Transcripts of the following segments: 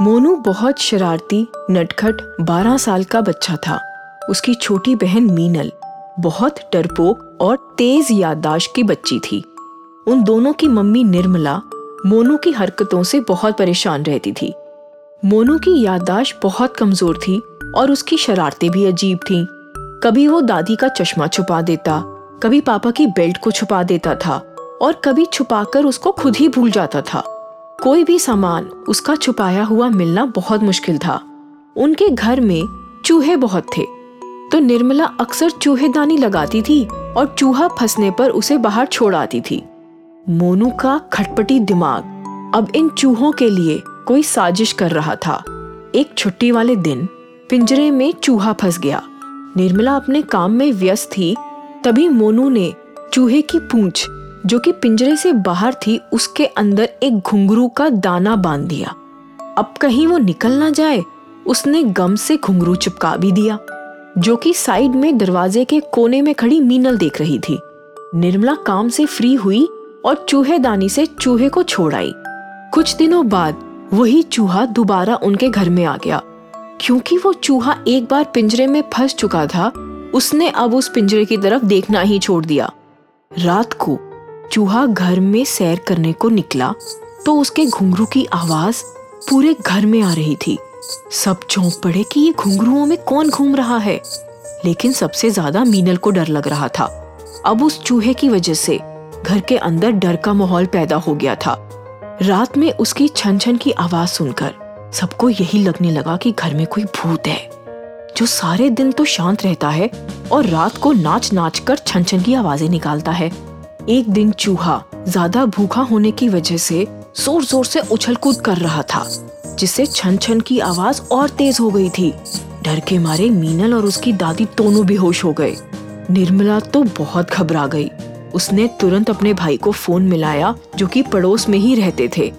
मोनू बहुत शरारती, नटखट 12 साल का बच्चा था। उसकी छोटी बहन मीनल बहुत डरपोक और तेज याददाश्त की बच्ची थी। उन दोनों की मम्मी निर्मला मोनू की हरकतों से बहुत परेशान रहती थी। मोनू की याददाश्त बहुत कमज़ोर थी और उसकी शरारतें भी अजीब थीं। कभी वो दादी का चश्मा छुपा देता, कभी पापा की बेल्ट को छुपा देता था और कभी छुपाकर उसको खुद ही भूल जाता था। कोई भी सामान उसका छुपाया हुआ मिलना बहुत मुश्किल था। उनके घर में चूहे बहुत थे। तो निर्मला अक्सर चूहेदानी लगाती थी और चूहा फंसने पर उसे बाहर छोड़ आती थी। मोनू का खटपटी दिमाग अब इन चूहों के लिए कोई साजिश कर रहा था। एक छुट्टी वाले दिन पिंजरे में चूहा फंस गया। निर्मला अपने काम में व्यस्त थी, तभी मोनू ने चूहे की पूंछ जो कि पिंजरे से बाहर थी, उसके अंदर एक घुंघरू का दाना बाँध दिया। अब कहीं वो निकल ना जाए, उसने गम से घुंघरू चिपका भी दिया, जो कि साइड में दरवाजे के कोने में खड़ी मीनल देख रही थी। निर्मला काम से फ्री हुई और चूहेदानी से चूहे को छोड़ आई। कुछ दिनों बाद वही चूहा दोबारा उनके घर में आ गया। क्योंकि वो चूहा एक बार पिंजरे में फंस चुका था, उसने अब उस पिंजरे की तरफ़ देखना ही छोड़ दिया। रात को चूहा घर में सैर करने को निकला तो उसके घुंघरू की आवाज़ पूरे घर में आ रही थी। सब चौंक पड़े कि ये घुंघरुओं में कौन घूम रहा है। लेकिन सबसे ज़्यादा मीनल को डर लग रहा था। अब उस चूहे की वजह से घर के अंदर डर का माहौल पैदा हो गया था। रात में उसकी छन छन की आवाज़ सुनकर सबको यही लगने लगा कि घर में कोई भूत है, जो सारे दिन तो शांत रहता है और रात को नाच नाच कर छन छन की आवाज़ें निकालता है। एक दिन चूहा ज़्यादा भूखा होने की वजह से ज़ोर ज़ोर से उछल कूद कर रहा था, जिससे छन छन की आवाज़ और तेज हो गई थी। डर के मारे मीनल और उसकी दादी दोनों बेहोश हो गए। निर्मला तो बहुत घबरा गई। उसने तुरंत अपने भाई को फ़ोन मिलाया, जो कि पड़ोस में ही रहते थे।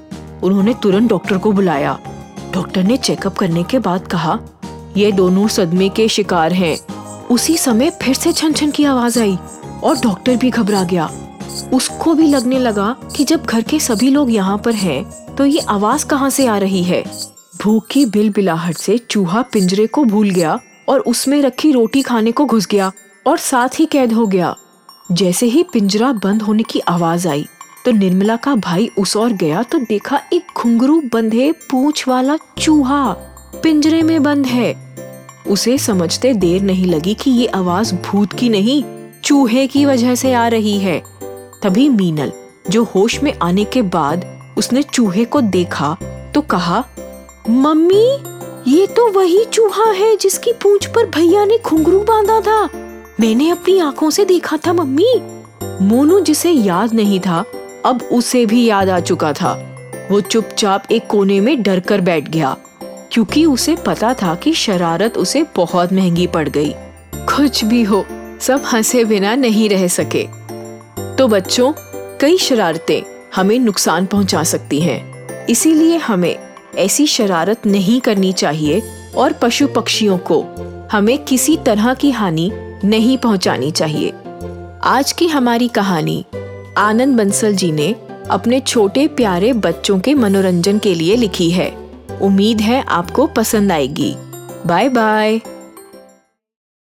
उन्होंने तुरंत डॉक्टर को बुलाया। डॉक्टर ने चेकअप करने के बाद कहा, ये दोनों सदमे के शिकार हैं। उसी समय फिर से छन छन की आवाज़ आई और डॉक्टर भी घबरा गया। उसको भी लगने लगा कि जब घर के सभी लोग यहाँ पर हैं, तो ये आवाज़ कहाँ से आ रही है? भूख की बिल बिलाहट से चूहा पिंजरे को भूल गया और उसमें रखी रोटी खाने को घुस गया और साथ ही कैद हो गया। जैसे ही पिंजरा बंद होने की आवाज़ आई तो निर्मला का भाई उस और गया तो देखा एक घुंघरू बंधे पूछ वाला चूहा पिंजरे में बंद है। उसे समझते देर नहीं लगी कि ये आवाज़ भूत की नहीं चूहे की वजह से आ रही है। तभी मीनल, जो होश में आने के बाद उसने चूहे को देखा तो कहा, मम्मी, ये तो वही चूहा है जिसकी पूंछ पर भैया ने घुंघरू बांधा था। मैंने अपनी आँखों से देखा था, मम्मी। मोनू जिसे याद नहीं था, अब उसे भी याद आ चुका था। वो चुपचाप एक कोने में डर कर बैठ गया, क्योंकि उसे पता था कि शरारत उसे बहुत महँगी पड़ गई। कुछ भी हो, सब हंसे बिना नहीं रह सके। तो बच्चों, कई शरारतें हमें नुकसान पहुँचा सकती हैं। इसीलिए हमें ऐसी शरारत नहीं करनी चाहिए और पशु पक्षियों को हमें किसी तरह की हानि नहीं पहुंचानी चाहिए। आज की हमारी कहानी, आनंद बंसल जी ने अपने छोटे प्यारे बच्चों के मनोरंजन के लिए लिखी है। उम्मीद है आपको पसंद आएगी। Bye bye